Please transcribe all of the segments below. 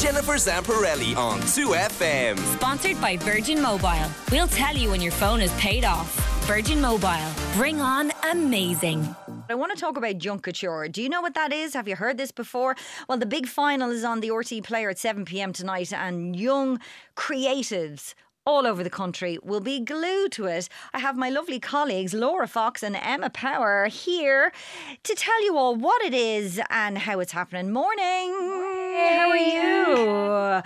Jennifer Zamparelli on 2FM. Sponsored by Virgin Mobile. We'll tell you when your phone is paid off. Virgin Mobile. Bring on amazing. I want to talk about Junk Kouture. Do you know what that is? Have you heard this before? Well, the big final is on the RTÉ Player at 7 pm tonight, and young creatives all over the country will be glued to it. I have my lovely colleagues Laura Fox and Emma Power here to tell you all what it is and how it's happening. Morning. How are you?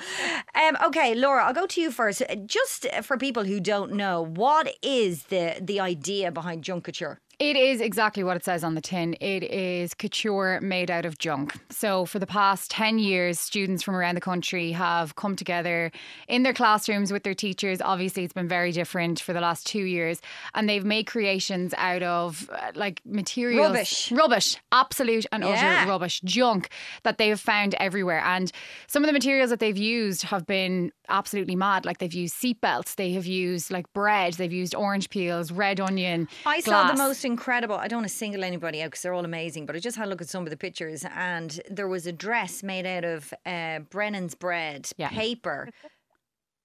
Um, okay, Laura, I'll go to you first. Just for people who don't know, what is the the idea behind Junk Kouture? It is exactly what it says on the tin. It is couture made out of junk. So, for the past 10 years, students from around the country have come together in their classrooms with their teachers. Obviously, it's been very different for the last two years. And they've made creations out of uh, like materials. Rubbish. Rubbish. Absolute and Yeah. utter rubbish. Junk that they have found everywhere. And some of the materials that they've used have been absolutely mad. Like, they've used seatbelts, they have used like bread, they've used orange peels, red onion. I saw the glass. Incredible. I don't want to single anybody out because they're all amazing, but I just had a look at some of the pictures, and there was a dress made out of uh, Brennan's bread Yeah. paper.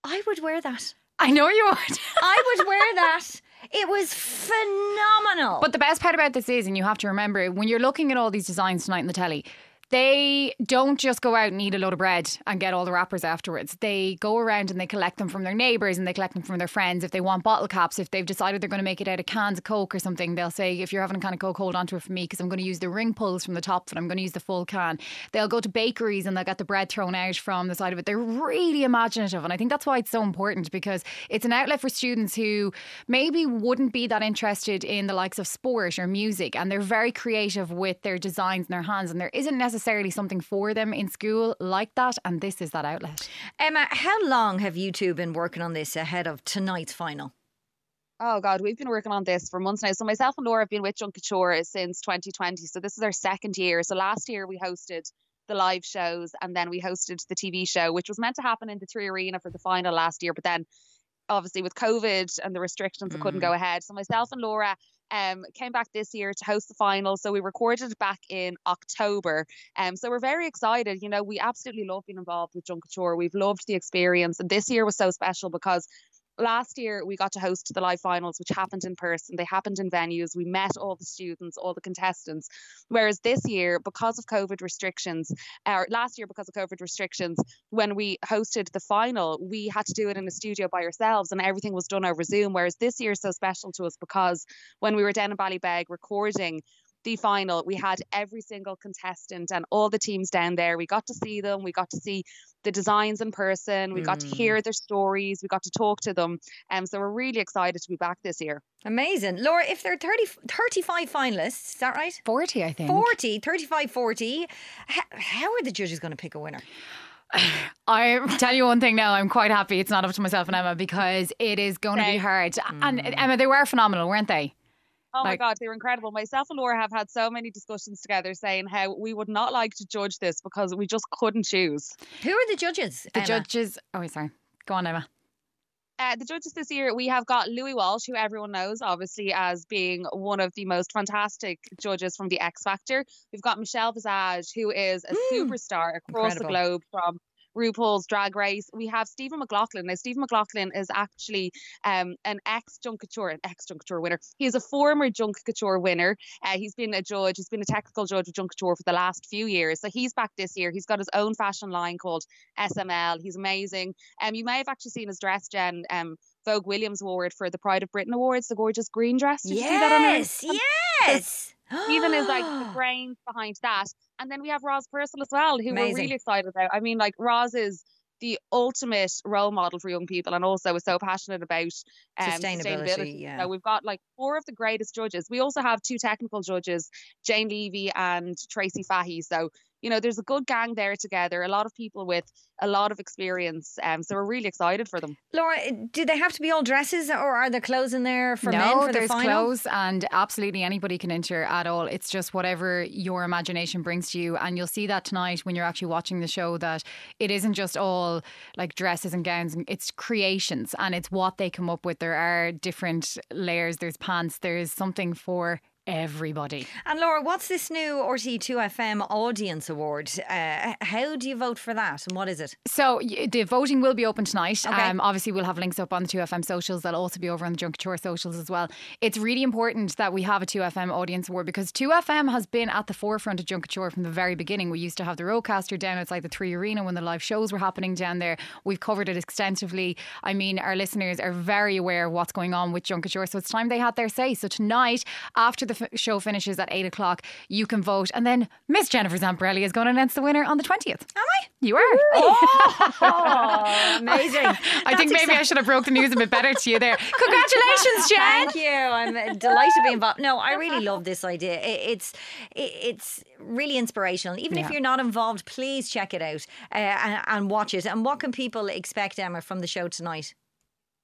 I would wear that. I know you would. I would wear that. It was phenomenal. But the best part about this is, and you have to remember, when you're looking at all these designs tonight in the telly, they don't just go out and eat a load of bread and get all the wrappers afterwards. They go around and they collect them from their neighbours and they collect them from their friends. If they want bottle caps, if they've decided they're going to make it out of cans of Coke or something, they'll say, if you're having a can of Coke, hold on to it for me because I'm going to use the ring pulls from the top and I'm going to use the full can. They'll go to bakeries and they'll get the bread thrown out from the side of it. They're really imaginative. And I think that's why it's so important because it's an outlet for students who maybe wouldn't be that interested in the likes of sport or music. And they're very creative with their designs in their hands. And there isn't necessarily something for them in school like that. And this is that outlet. Emma, how long have you two been working on this ahead of tonight's final? Oh God, we've been working on this for months now. So myself and Laura have been with Junk Kouture since 2020. So this is our second year. So last year we hosted the live shows and then we hosted the TV show, which was meant to happen in the Three Arena for the final last year, but then obviously with COVID and the restrictions, it couldn't go mm. ahead. So myself and Laura um came back this year to host the final. So we recorded back in October. Um so we're very excited. You know, we absolutely love being involved with Junk Kouture. We've loved the experience. And this year was so special because last year we got to host the live finals which happened in person. They happened in venues. We met all the students all the contestants. Whereas this year because of covid restrictions or last year because of covid restrictions when we hosted the final we had to do it in a studio by ourselves and everything was done over zoom. Whereas this year is so special to us because when we were down in ballybeg recording the final we had every single contestant and all the teams down there we got to see them we got to see the designs in person we got to hear their stories we got to talk to them um, so we're really excited to be back this year Amazing. Laura, if there are 30, 35 finalists, is that right? 40, I think. 40, 35, 40. How, how are the judges going to pick a winner? I tell you one thing now, I'm quite happy it's not up to myself and Emma because it is going to be Okay. hard. And Emma, they were phenomenal, weren't they? Oh my God, they were incredible. Myself and Laura have had so many discussions together saying how we would not like to judge this because we just couldn't choose. Who are the judges? The Emma? judges. Oh, sorry. Go on, Emma. Uh, the judges this year, we have got Louis Walsh, who everyone knows, obviously, as being one of the most fantastic judges from the X Factor. We've got Michelle Visage, who is a superstar across Incredible. the globe from RuPaul's Drag Race. We have Stephen McLaughlin. Now, Stephen McLaughlin is actually um, an ex Junk Kouture, an ex Junk Kouture winner. He is a former Junk Kouture winner. Uh, he's been a judge, he's been a technical judge with Junk Kouture for the last few years. So he's back this year. He's got his own fashion line called SML. He's amazing. Um, you may have actually seen his dress, Jen. Um, Vogue Williams it for the Pride of Britain Awards, the gorgeous green dress. Did you see that on her? Yes, yes. Stephen is like the brains behind that. And then we have Roz Purcell as well, who Amazing. we're really excited about. I mean, like Roz is the ultimate role model for young people and also is so passionate about um, Sustainability, yeah. So we've got like four of the greatest judges. We also have two technical judges, Jane Levy and Tracy Fahey. So, you know, there's a good gang there together, a lot of people with a lot of experience. Um, so we're really excited for them. Laura, do they have to be all dresses or are there clothes in there for no, men for the there's final? clothes, and absolutely anybody can enter at all. It's just whatever your imagination brings to you, and you'll see that tonight when you're actually watching the show that it isn't just all like dresses and gowns. It's creations, and it's what they come up with. There are different layers. There's pants. There's something for everybody. And Laura, what's this new RTÉ 2FM Audience Award? Uh, how do you vote for that and what is it? So the voting will be open tonight. Okay. Um, obviously, we'll have links up on the 2FM socials. They'll also be over on the Junk Kouture socials as well. It's really important that we have a 2FM audience award because 2FM has been at the forefront of Junk Kouture from the very beginning. We used to have the Roadcaster down outside the Three Arena when the live shows were happening down there. We've covered it extensively. I mean, our listeners are very aware of what's going on with Junk Kouture, so it's time they had their say. So tonight, after the f- show finishes at 8 o'clock, you can vote. And then Miss Jennifer Zamparelli is going to announce the winner on the 20th. Am I? You are. Oh, amazing. I think maybe I should have broke the news a bit better to you there. Congratulations, Jen. Thank you. I'm uh, delighted to be involved. No, I really love this idea. It, it's it, it's really inspirational. Even if you're not involved, please check it out uh, and, and watch it. And what can people expect, Emma, from the show tonight?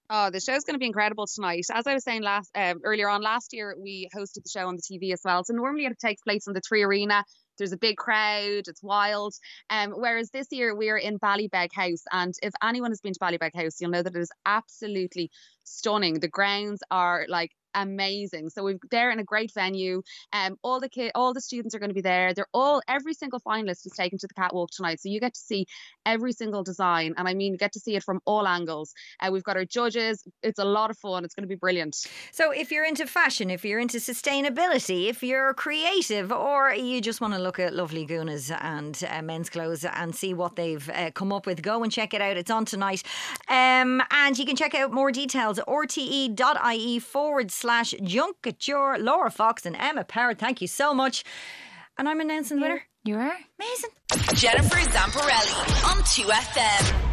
Oh, the show's going to be incredible tonight. As I was saying last um, earlier on last year, we hosted the show on the TV as well. So normally it takes place in the Three Arena. There's a big crowd. It's wild. Um, whereas this year we're in Ballybeg House, and if anyone has been to Ballybeg House, you'll know that it is absolutely stunning. The grounds are like amazing. So we're there in a great venue. Um, all the kid, all the students are going to be there. They're all every single finalist is taken to the catwalk tonight. So you get to see every single design, and I mean, you get to see it from all angles. Uh, we've got our judges. It's a lot of fun. It's going to be brilliant. So, if you're into fashion, if you're into sustainability, if you're creative, or you just want to look at lovely goonas and uh, men's clothes and see what they've uh, come up with, go and check it out. It's on tonight. Um, and you can check out more details rte.ie forward slash junkature. Laura Fox and Emma Power, thank you so much. And I'm announcing the winner. You are? Amazing. Jennifer Zamparelli on 2FM.